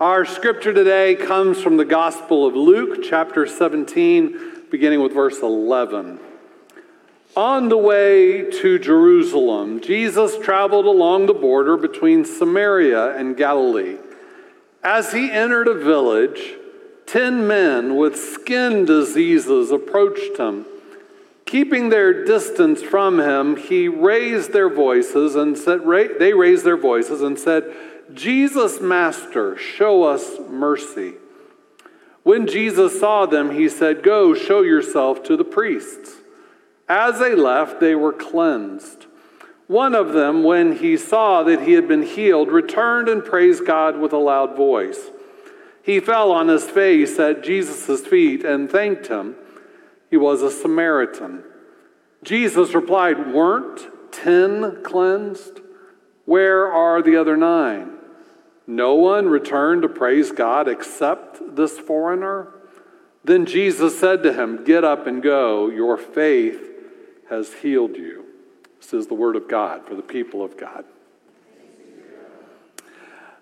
Our scripture today comes from the Gospel of Luke, chapter 17, beginning with verse 11. On the way to Jerusalem, Jesus traveled along the border between Samaria and Galilee. As he entered a village, ten men with skin diseases approached him. Keeping their distance from him, he raised their voices and said, they raised their voices and said, Jesus, Master, show us mercy. When Jesus saw them, he said, Go, show yourself to the priests. As they left, they were cleansed. One of them, when he saw that he had been healed, returned and praised God with a loud voice. He fell on his face at Jesus' feet and thanked him. He was a Samaritan. Jesus replied, Weren't ten cleansed? Where are the other nine? No one returned to praise God except this foreigner? Then Jesus said to him, Get up and go. Your faith has healed you. This is the word of God for the people of God.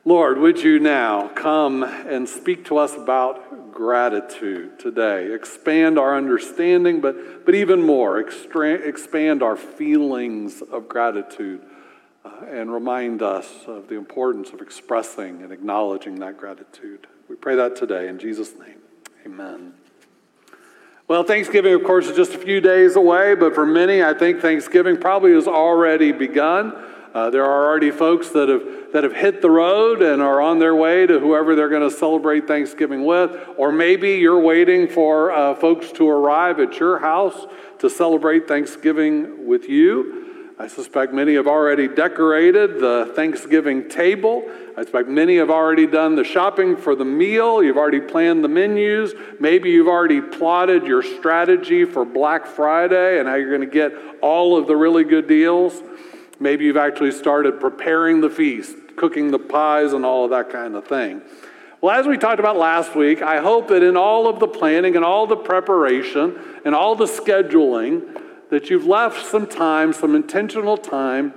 Lord, would you now come and speak to us about gratitude today? Expand our understanding, but, but even more, expand our feelings of gratitude uh, and remind us of the importance of expressing and acknowledging that gratitude. We pray that today in Jesus' name. Amen. Well, Thanksgiving, of course, is just a few days away, but for many, I think Thanksgiving probably has already begun. Uh, there are already folks that have, that have hit the road and are on their way to whoever they're going to celebrate Thanksgiving with. Or maybe you're waiting for uh, folks to arrive at your house to celebrate Thanksgiving with you. I suspect many have already decorated the Thanksgiving table. I suspect many have already done the shopping for the meal. You've already planned the menus. Maybe you've already plotted your strategy for Black Friday and how you're going to get all of the really good deals. Maybe you've actually started preparing the feast, cooking the pies, and all of that kind of thing. Well, as we talked about last week, I hope that in all of the planning and all the preparation and all the scheduling, that you've left some time, some intentional time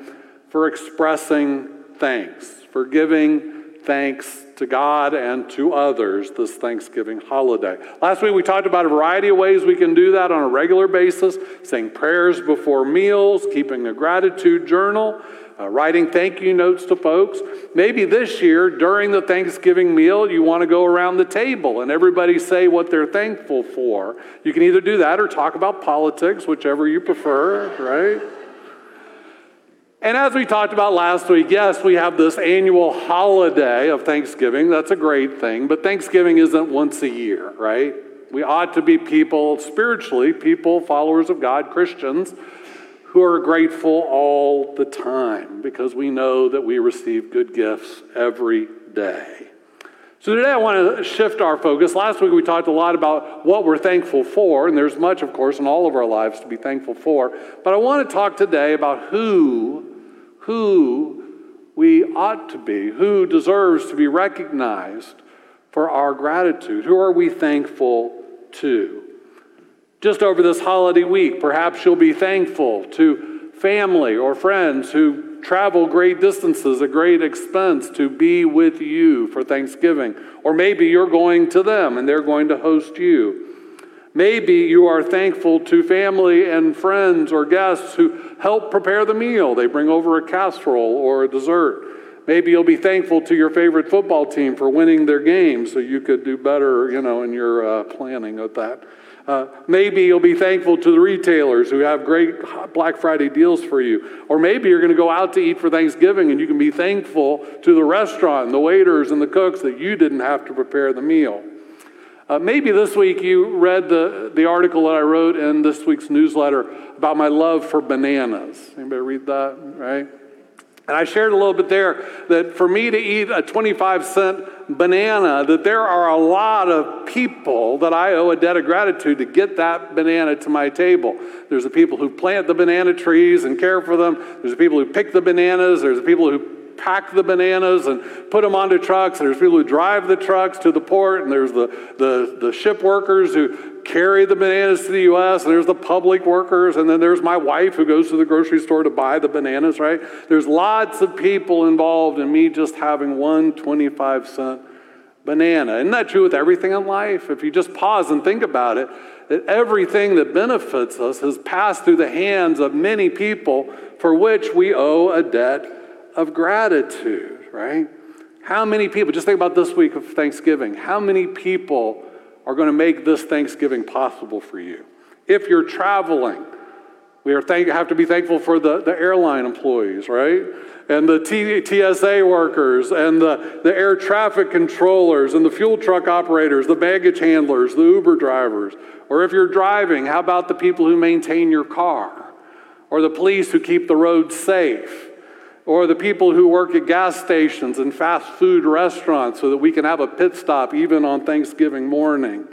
for expressing thanks, for giving thanks to God and to others this Thanksgiving holiday. Last week we talked about a variety of ways we can do that on a regular basis saying prayers before meals, keeping a gratitude journal uh, writing thank you notes to folks. Maybe this year, during the Thanksgiving meal, you want to go around the table and everybody say what they're thankful for. You can either do that or talk about politics, whichever you prefer, right? And as we talked about last week, yes, we have this annual holiday of Thanksgiving. That's a great thing, but Thanksgiving isn't once a year, right? We ought to be people, spiritually, people, followers of God, Christians, who are grateful all the time because we know that we receive good gifts every day. So today I want to shift our focus. Last week we talked a lot about what we're thankful for, and there's much, of course, in all of our lives to be thankful for. But I want to talk today about who, who we ought to be, who deserves to be recognized for our gratitude. Who are we thankful to? Just over this holiday week, perhaps you'll be thankful to family or friends who travel great distances at great expense to be with you for Thanksgiving. Or maybe you're going to them and they're going to host you. Maybe you are thankful to family and friends or guests who help prepare the meal. They bring over a casserole or a dessert. Maybe you'll be thankful to your favorite football team for winning their game so you could do better, you know, in your uh, planning of that. Uh, maybe you'll be thankful to the retailers who have great Black Friday deals for you. Or maybe you're going to go out to eat for Thanksgiving and you can be thankful to the restaurant the waiters and the cooks that you didn't have to prepare the meal. Uh, maybe this week you read the, the article that I wrote in this week's newsletter about my love for bananas. Anybody read that, right? And I shared a little bit there that for me to eat a 25 cent banana, that there are a lot of people that I owe a debt of gratitude to get that banana to my table. There's the people who plant the banana trees and care for them. There's the people who pick the bananas. There's the people who pack the bananas and put them onto trucks. There's people who drive the trucks to the port, and there's the, the, the ship workers who carry the bananas to the U.S., and there's the public workers, and then there's my wife who goes to the grocery store to buy the bananas, right? There's lots of people involved in me just having one 25 cent banana. Isn't that true with everything in life? If you just pause and think about it, that everything that benefits us has passed through the hands of many people for which we owe a debt of gratitude, right? How many people, just think about this week of Thanksgiving, how many people are going to make this Thanksgiving possible for you? If you're traveling, we are thank, have to be thankful for the, the airline employees, right? And the TSA workers, and the, the air traffic controllers, and the fuel truck operators, the baggage handlers, the Uber drivers. Or if you're driving, how about the people who maintain your car? Or the police who keep the roads safe? Or the people who work at gas stations and fast food restaurants so that we can have a pit stop even on Thanksgiving morning.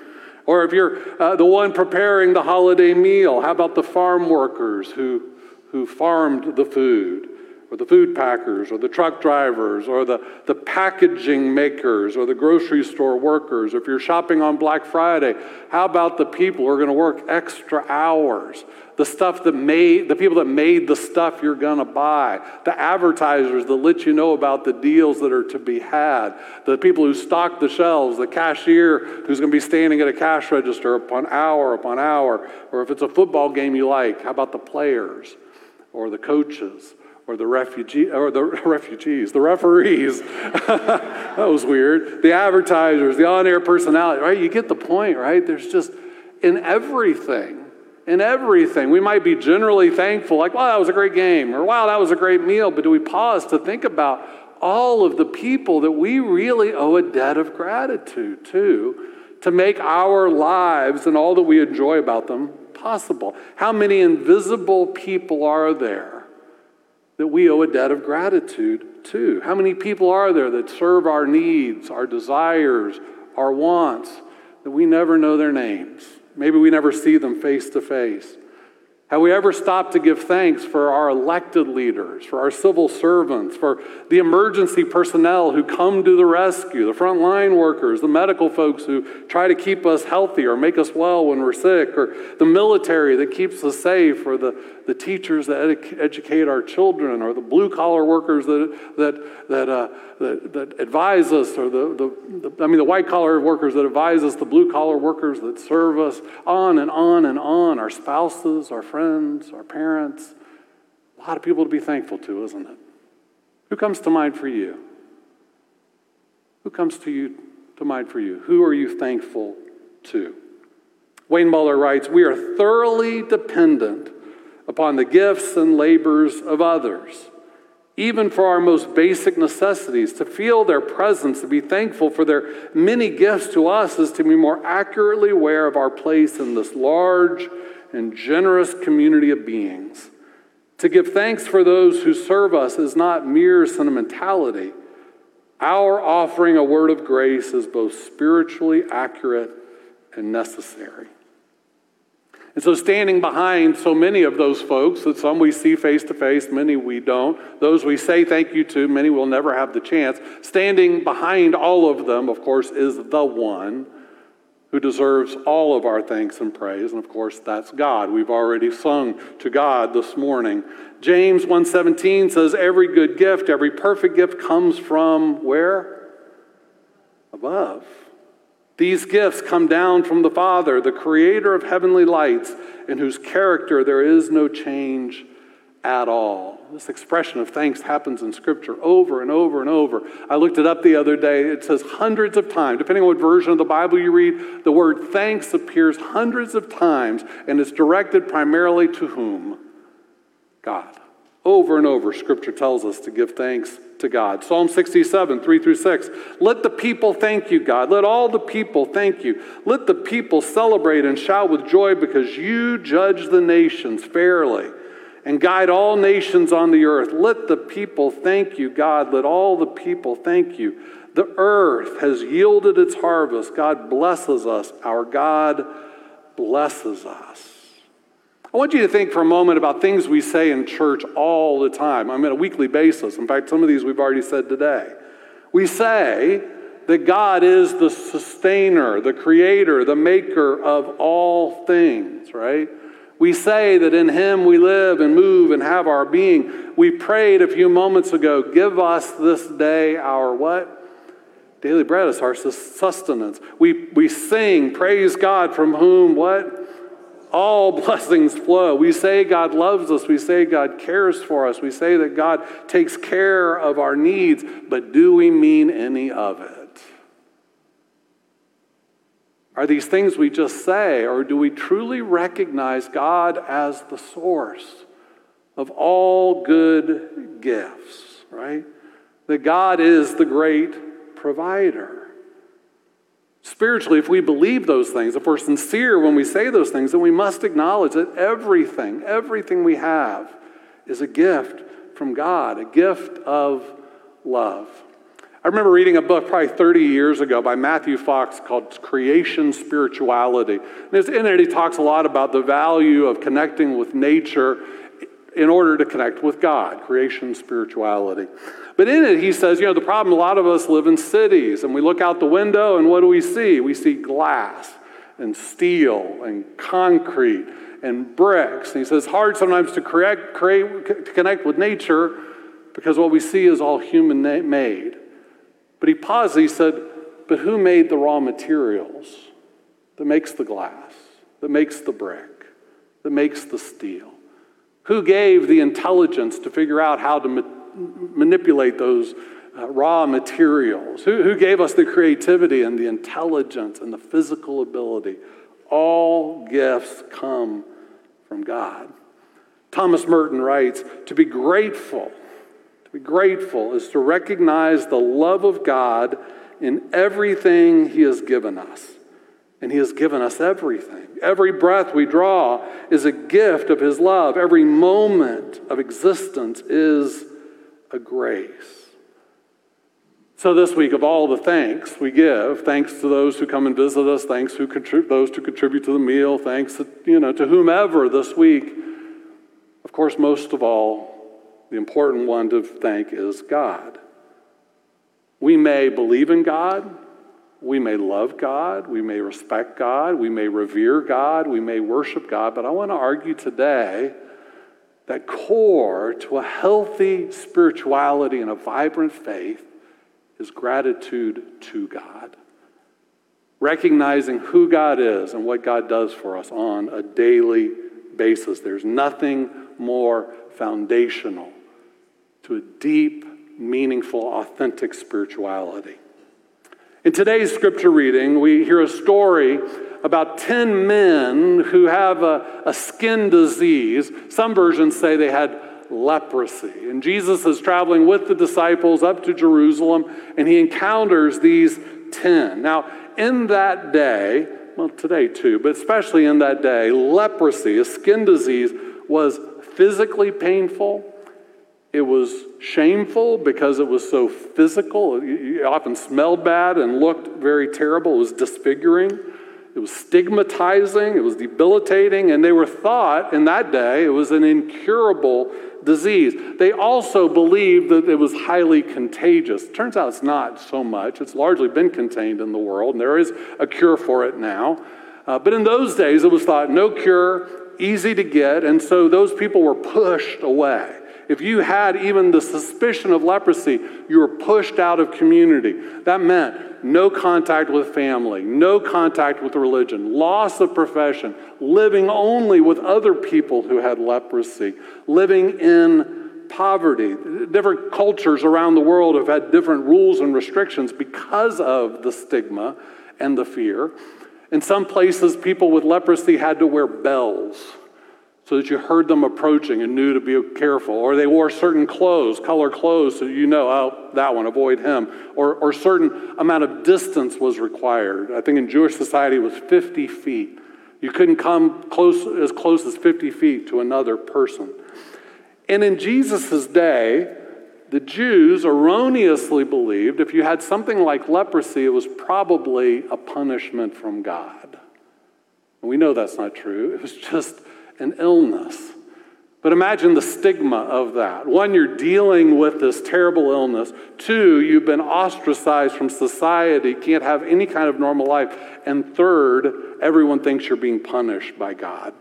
Or if you're uh, the one preparing the holiday meal, how about the farm workers who, who farmed the food? Or the food packers, or the truck drivers, or the, the packaging makers, or the grocery store workers. If you're shopping on Black Friday, how about the people who are going to work extra hours the stuff that made, the people that made the stuff you're going to buy, the advertisers that let you know about the deals that are to be had, the people who stock the shelves, the cashier who's going to be standing at a cash register upon hour upon hour, or if it's a football game you like, how about the players or the coaches? Or the refugee or the refugees, the referees. that was weird. The advertisers, the on-air personality, right? You get the point, right? There's just in everything in everything. We might be generally thankful, like, wow, that was a great game, or wow, that was a great meal, but do we pause to think about all of the people that we really owe a debt of gratitude to, to make our lives and all that we enjoy about them possible? How many invisible people are there that we owe a debt of gratitude to? How many people are there that serve our needs, our desires, our wants, that we never know their names? Maybe we never see them face to face. Have we ever stopped to give thanks for our elected leaders, for our civil servants, for the emergency personnel who come to the rescue, the frontline workers, the medical folks who try to keep us healthy or make us well when we're sick, or the military that keeps us safe, or the, the teachers that ed- educate our children, or the blue collar workers that, that, that, uh, that, that, advise us, or the, the, the I mean, the white collar workers that advise us, the blue collar workers that serve us, on and on and on, our spouses, our friends, our parents. A lot of people to be thankful to, isn't it? Who comes to mind for you? Who comes to you to mind for you? Who are you thankful to? Wayne Muller writes, We are thoroughly dependent upon the gifts and labors of others, even for our most basic necessities. To feel their presence, to be thankful for their many gifts to us, is to be more accurately aware of our place in this large and generous community of beings. To give thanks for those who serve us is not mere sentimentality. Our offering a word of grace is both spiritually accurate and necessary. And so, standing behind so many of those folks, that some we see face to face, many we don't, those we say thank you to, many will never have the chance, standing behind all of them, of course, is the one who deserves all of our thanks and praise and of course that's God. We've already sung to God this morning. James 1:17 says every good gift, every perfect gift comes from where? Above. These gifts come down from the Father, the creator of heavenly lights, in whose character there is no change at all. This expression of thanks happens in Scripture over and over and over. I looked it up the other day. It says hundreds of times, depending on what version of the Bible you read, the word thanks appears hundreds of times, and it's directed primarily to whom? God. Over and over, Scripture tells us to give thanks to God. Psalm 67, 3 through 6. Let the people thank you, God. Let all the people thank you. Let the people celebrate and shout with joy because you judge the nations fairly and guide all nations on the earth. Let the people thank you, God. Let all the people thank you. The earth has yielded its harvest. God blesses us. Our God blesses us. I want you to think for a moment about things we say in church all the time. I mean, on a weekly basis. In fact, some of these we've already said today. We say that God is the sustainer, the creator, the maker of all things, right? We say that in Him we live and move and have our being. We prayed a few moments ago, give us this day our what? Daily bread is our sustenance. We, we sing, praise God, from whom what? All blessings flow. We say God loves us. We say God cares for us. We say that God takes care of our needs. But do we mean any of it? Are these things we just say, or do we truly recognize God as the source of all good gifts, right? That God is the great provider. Spiritually, if we believe those things, if we're sincere when we say those things, then we must acknowledge that everything, everything we have is a gift from God, a gift of love. I remember reading a book probably 30 years ago by Matthew Fox called Creation Spirituality. And in it, he talks a lot about the value of connecting with nature in order to connect with God, creation spirituality. But in it, he says, you know, the problem a lot of us live in cities and we look out the window and what do we see? We see glass and steel and concrete and bricks. And he says, hard sometimes to, create, to connect with nature because what we see is all human made. But he paused he said, But who made the raw materials that makes the glass, that makes the brick, that makes the steel? Who gave the intelligence to figure out how to ma- manipulate those uh, raw materials? Who, who gave us the creativity and the intelligence and the physical ability? All gifts come from God. Thomas Merton writes To be grateful to be grateful is to recognize the love of God in everything He has given us. And He has given us everything. Every breath we draw is a gift of His love. Every moment of existence is a grace. So, this week, of all the thanks we give, thanks to those who come and visit us, thanks to contrib- those who contribute to the meal, thanks to, you know, to whomever this week, of course, most of all, the important one to thank is God. We may believe in God, we may love God, we may respect God, we may revere God, we may worship God, but I want to argue today that core to a healthy spirituality and a vibrant faith is gratitude to God. Recognizing who God is and what God does for us on a daily basis. There's nothing more foundational to a deep, meaningful, authentic spirituality. In today's scripture reading, we hear a story about 10 men who have a, a, skin disease. Some versions say they had leprosy. And Jesus is traveling with the disciples up to Jerusalem, and he encounters these 10. Now, in that day, well, today too, but especially in that day, leprosy, a skin disease, was physically painful it was shameful because it was so physical. It often smelled bad and looked very terrible. It was disfiguring. It was stigmatizing. It was debilitating. And they were thought in that day it was an incurable disease. They also believed that it was highly contagious. Turns out it's not so much. It's largely been contained in the world, and there is a cure for it now. Uh, but in those days, it was thought no cure, easy to get, and so those people were pushed away if you had even the suspicion of leprosy, you were pushed out of community. That meant no contact with family, no contact with religion, loss of profession, living only with other people who had leprosy, living in poverty. Different cultures around the world have had different rules and restrictions because of the stigma and the fear. In some places, people with leprosy had to wear bells so that you heard them approaching and knew to be careful. Or they wore certain clothes, color clothes, so you know, oh, that one, avoid him. Or, or certain amount of distance was required. I think in Jewish society it was 50 feet. You couldn't come close as close as 50 feet to another person. And in Jesus' day, the Jews erroneously believed if you had something like leprosy, it was probably a punishment from God. And we know that's not true. It was just an illness. But imagine the stigma of that. One, you're dealing with this terrible illness. Two, you've been ostracized from society, can't have any kind of normal life. And third, everyone thinks you're being punished by God.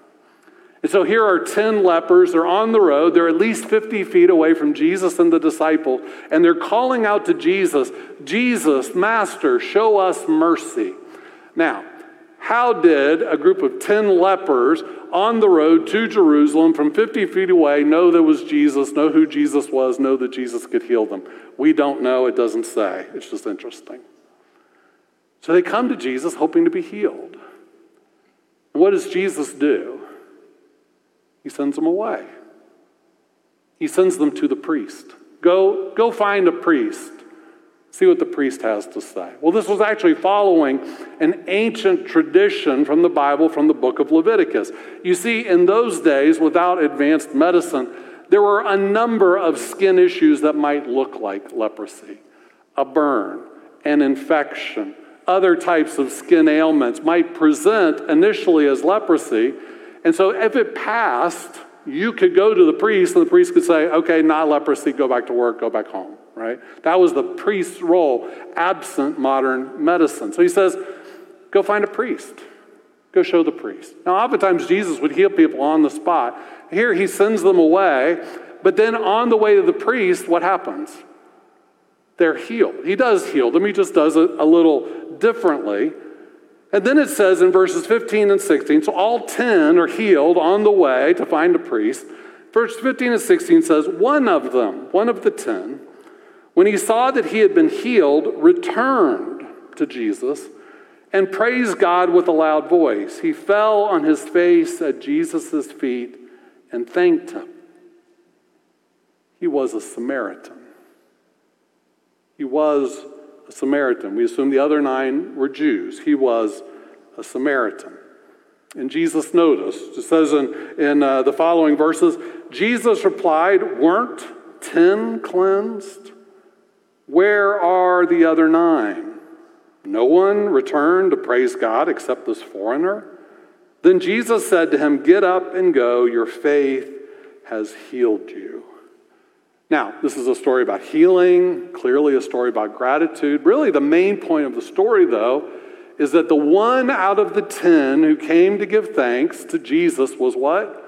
And so here are 10 lepers. They're on the road. They're at least 50 feet away from Jesus and the disciples. And they're calling out to Jesus, Jesus, Master, show us mercy. Now, how did a group of 10 lepers on the road to Jerusalem from 50 feet away know there was Jesus, know who Jesus was, know that Jesus could heal them? We don't know. It doesn't say. It's just interesting. So they come to Jesus hoping to be healed. What does Jesus do? He sends them away. He sends them to the priest. Go, go find a priest. See what the priest has to say. Well, this was actually following an ancient tradition from the Bible, from the book of Leviticus. You see, in those days, without advanced medicine, there were a number of skin issues that might look like leprosy a burn, an infection, other types of skin ailments might present initially as leprosy and so if it passed, you could go to the priest and the priest could say, okay, not leprosy, go back to work, go back home, right? That was the priest's role, absent modern medicine. So he says, go find a priest. Go show the priest. Now, oftentimes Jesus would heal people on the spot. Here he sends them away, but then on the way to the priest, what happens? They're healed. He does heal them, he just does it a little differently. And then it says in verses 15 and 16, so all 10 are healed on the way to find a priest. Verse 15 and 16 says, One of them, one of the 10, when he saw that he had been healed, returned to Jesus and praised God with a loud voice. He fell on his face at Jesus' feet and thanked him. He was a Samaritan. He was a Samaritan. We assume the other nine were Jews. He was a Samaritan. And Jesus noticed, it says in, in uh, the following verses Jesus replied, Weren't ten cleansed? Where are the other nine? No one returned to praise God except this foreigner. Then Jesus said to him, Get up and go, your faith has healed you. Now, this is a story about healing, clearly a story about gratitude. Really, the main point of the story, though, is that the one out of the ten who came to give thanks to Jesus was what?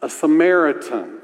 A Samaritan.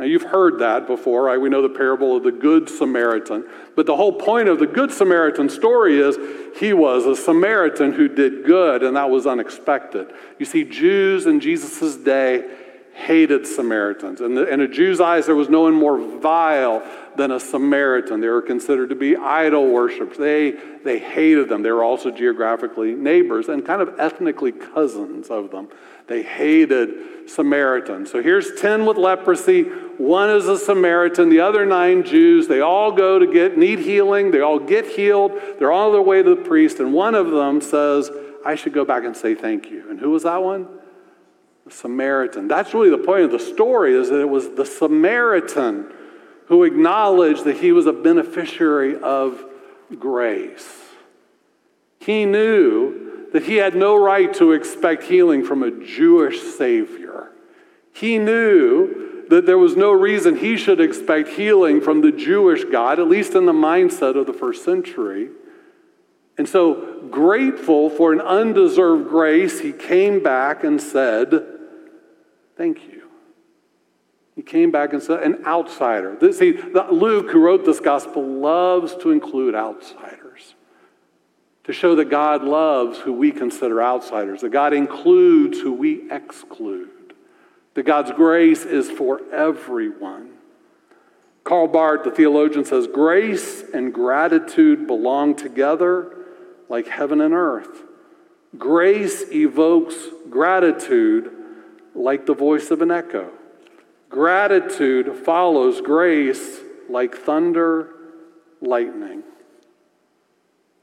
Now, you've heard that before, right? We know the parable of the Good Samaritan. But the whole point of the Good Samaritan story is he was a Samaritan who did good, and that was unexpected. You see, Jews in Jesus' day hated Samaritans. And in a Jew's eyes, there was no one more vile than a Samaritan. They were considered to be idol worshippers. They, they hated them. They were also geographically neighbors and kind of ethnically cousins of them. They hated Samaritans. So here's 10 with leprosy. One is a Samaritan, the other nine Jews. They all go to get need healing. They all get healed. They're on their way to the priest, and one of them says, I should go back and say thank you. And who was that one? The Samaritan. That's really the point of the story is that it was the Samaritan who acknowledged that he was a beneficiary of grace. He knew that he had no right to expect healing from a Jewish Savior. He knew that there was no reason he should expect healing from the Jewish God, at least in the mindset of the first century. And so, grateful for an undeserved grace, he came back and said, Thank you. He came back and said, an outsider. This, see, Luke, who wrote this gospel, loves to include outsiders to show that God loves who we consider outsiders, that God includes who we exclude, that God's grace is for everyone. Karl Barth, the theologian, says grace and gratitude belong together like heaven and earth. Grace evokes gratitude like the voice of an echo. Gratitude follows grace like thunder, lightning.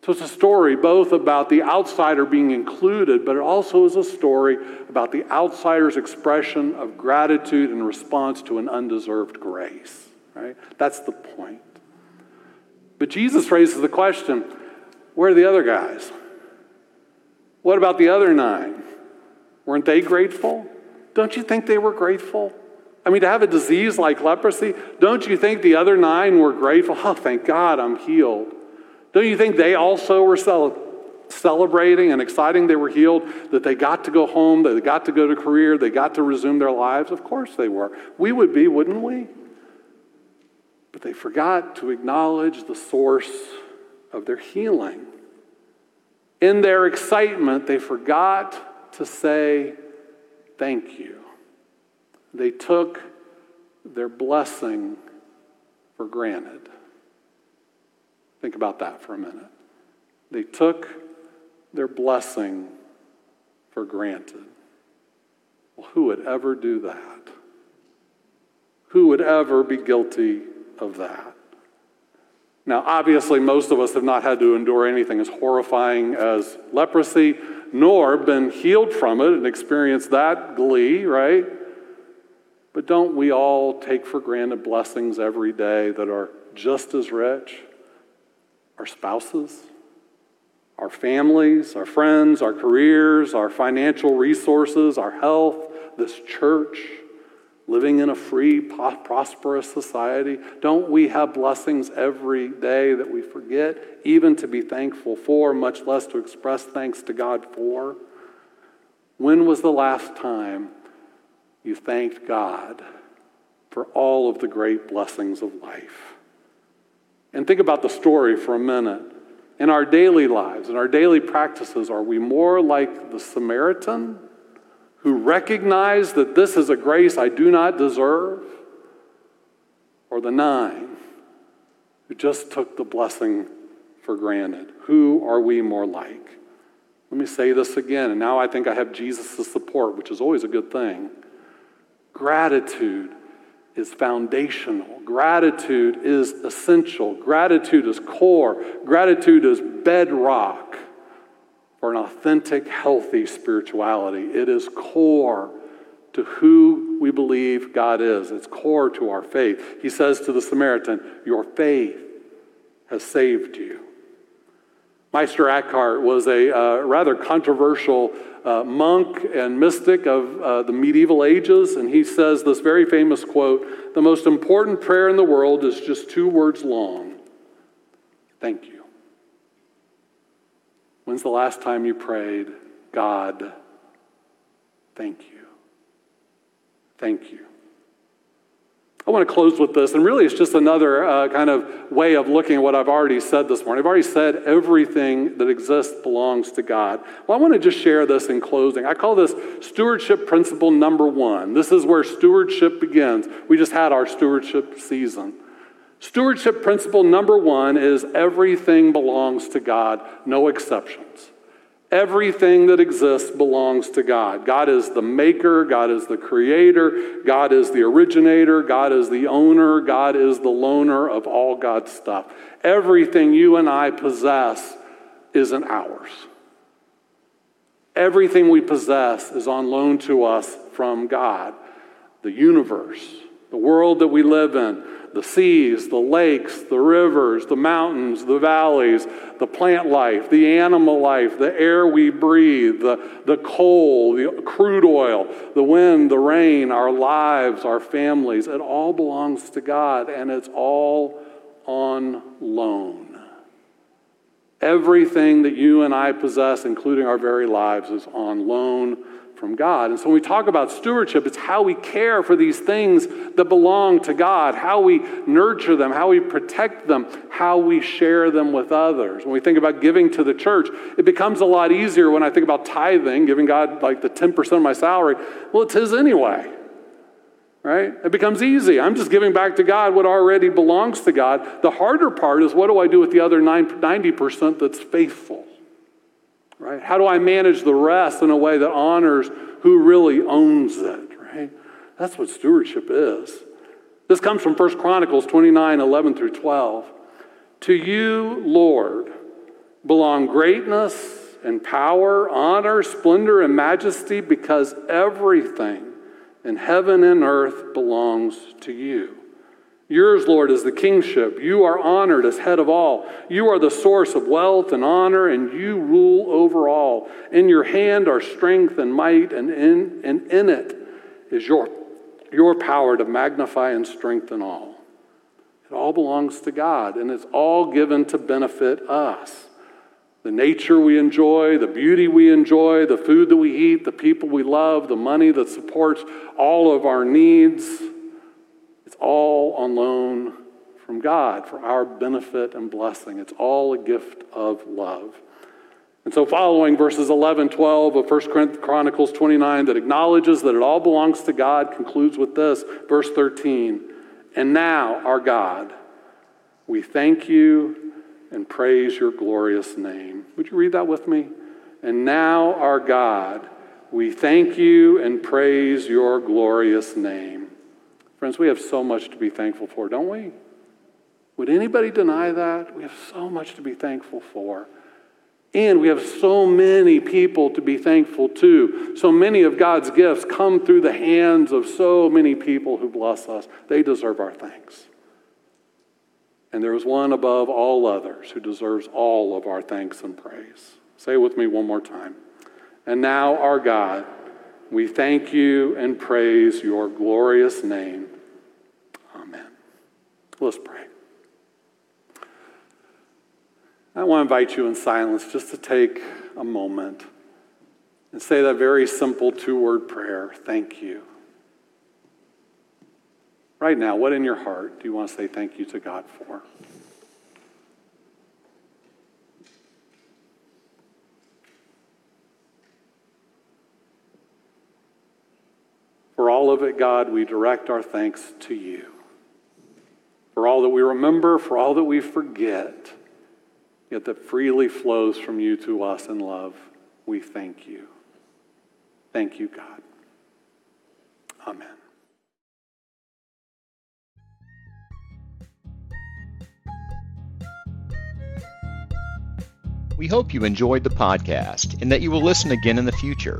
So it's a story both about the outsider being included, but it also is a story about the outsider's expression of gratitude in response to an undeserved grace. Right? That's the point. But Jesus raises the question where are the other guys? What about the other nine? Weren't they grateful? Don't you think they were grateful? I mean, to have a disease like leprosy, don't you think the other nine were grateful? Oh, thank God I'm healed. Don't you think they also were celebrating and exciting they were healed, that they got to go home, that they got to go to career, they got to resume their lives? Of course they were. We would be, wouldn't we? But they forgot to acknowledge the source of their healing. In their excitement, they forgot to say thank you. They took their blessing for granted. Think about that for a minute. They took their blessing for granted. Well, who would ever do that? Who would ever be guilty of that? Now, obviously, most of us have not had to endure anything as horrifying as leprosy, nor been healed from it and experienced that glee, right? But don't we all take for granted blessings every day that are just as rich? our spouses, our families, our friends, our careers, our financial resources, our health, this church, living in a free, prosperous society. Don't we have blessings every day that we forget even to be thankful for, much less to express thanks to God for? When was the last time you thanked God for all of the great blessings of life? And think about the story for a minute. In our daily lives, in our daily practices, are we more like the Samaritan who recognized that this is a grace I do not deserve? Or the nine who just took the blessing for granted? Who are we more like? Let me say this again, and now I think I have Jesus' support, which is always a good thing. Gratitude is foundational. Gratitude is essential. Gratitude is core. Gratitude is bedrock for an authentic, healthy spirituality. It is core to who we believe God is, it's core to our faith. He says to the Samaritan, Your faith has saved you. Meister Eckhart was a uh, rather controversial uh, monk and mystic of uh, the medieval ages, and he says this very famous quote The most important prayer in the world is just two words long thank you. When's the last time you prayed, God, thank you? Thank you. I want to close with this, and really it's just another uh, kind of way of looking at what I've already said this morning. I've already said everything that exists belongs to God. Well, I want to just share this in closing. I call this stewardship principle number one. This is where stewardship begins. We just had our stewardship season. Stewardship principle number one is everything belongs to God, no exceptions. Everything that exists belongs to God. God is the maker, God is the creator, God is the originator, God is the owner, God is the loaner of all God's stuff. Everything you and I possess isn't ours. Everything we possess is on loan to us from God. The universe, the world that we live in, the seas, the lakes, the rivers, the mountains, the valleys, the plant life, the animal life, the air we breathe, the, the coal, the crude oil, the wind, the rain, our lives, our families, it all belongs to God and it's all on loan. Everything that you and I possess, including our very lives, is on loan from God. And so when we talk about stewardship, it's how we care for these things that belong to God, how we nurture them, how we protect them, how we share them with others. When we think about giving to the church, it becomes a lot easier when I think about tithing, giving God like the 10% of my salary. Well, it's His anyway. Right? It becomes easy. I'm just giving back to God what already belongs to God. The harder part is what do I do with the other 90% that's faithful? Right? How do I manage the rest in a way that honors who really owns it, right? That's what stewardship is. This comes from 1 Chronicles 29 11 through 12. To you, Lord, belong greatness and power, honor, splendor, and majesty because everything in heaven and earth belongs to you. Yours, Lord, is the kingship. You are honored as head of all. You are the source of wealth and honor, and you rule over all. In your hand are strength and might, and in, and in it is your, your power to magnify and strengthen all. It all belongs to God, and it's all given to benefit us. The nature we enjoy, the beauty we enjoy, the food that we eat, the people we love, the money that supports all of our needs all on loan from God for our benefit and blessing. It's all a gift of love. And so, following verses 11, 12 of 1 Chronicles 29 that acknowledges that it all belongs to God, concludes with this, verse 13. And now, our God, we thank you and praise your glorious name. Would you read that with me? And now, our God, we thank you and praise your glorious name. Friends, we have so much to be thankful for, don't we? Would anybody deny that? We have so much to be thankful for. And we have so many people to be thankful to. So many of God's gifts come through the hands of so many people who bless us. They deserve our thanks. And there is one above all others who deserves all of our thanks and praise. Say with me one more time. And now, our God we thank you and praise your glorious name. Amen. Let's pray. I want to invite you in silence just to take a moment and say that very simple two word prayer thank you. Right now, what in your heart do you want to say thank you to God for? For all of it, God, we direct our thanks to you. For all that we remember, for all that we forget, yet that freely flows from you to us in love, we thank you. Thank you, God. Amen. We hope you enjoyed the podcast and that you will listen again in the future.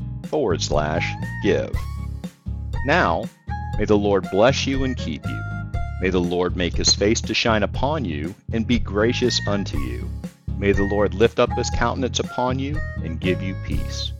forward slash give. Now, may the Lord bless you and keep you. May the Lord make his face to shine upon you and be gracious unto you. May the Lord lift up his countenance upon you and give you peace.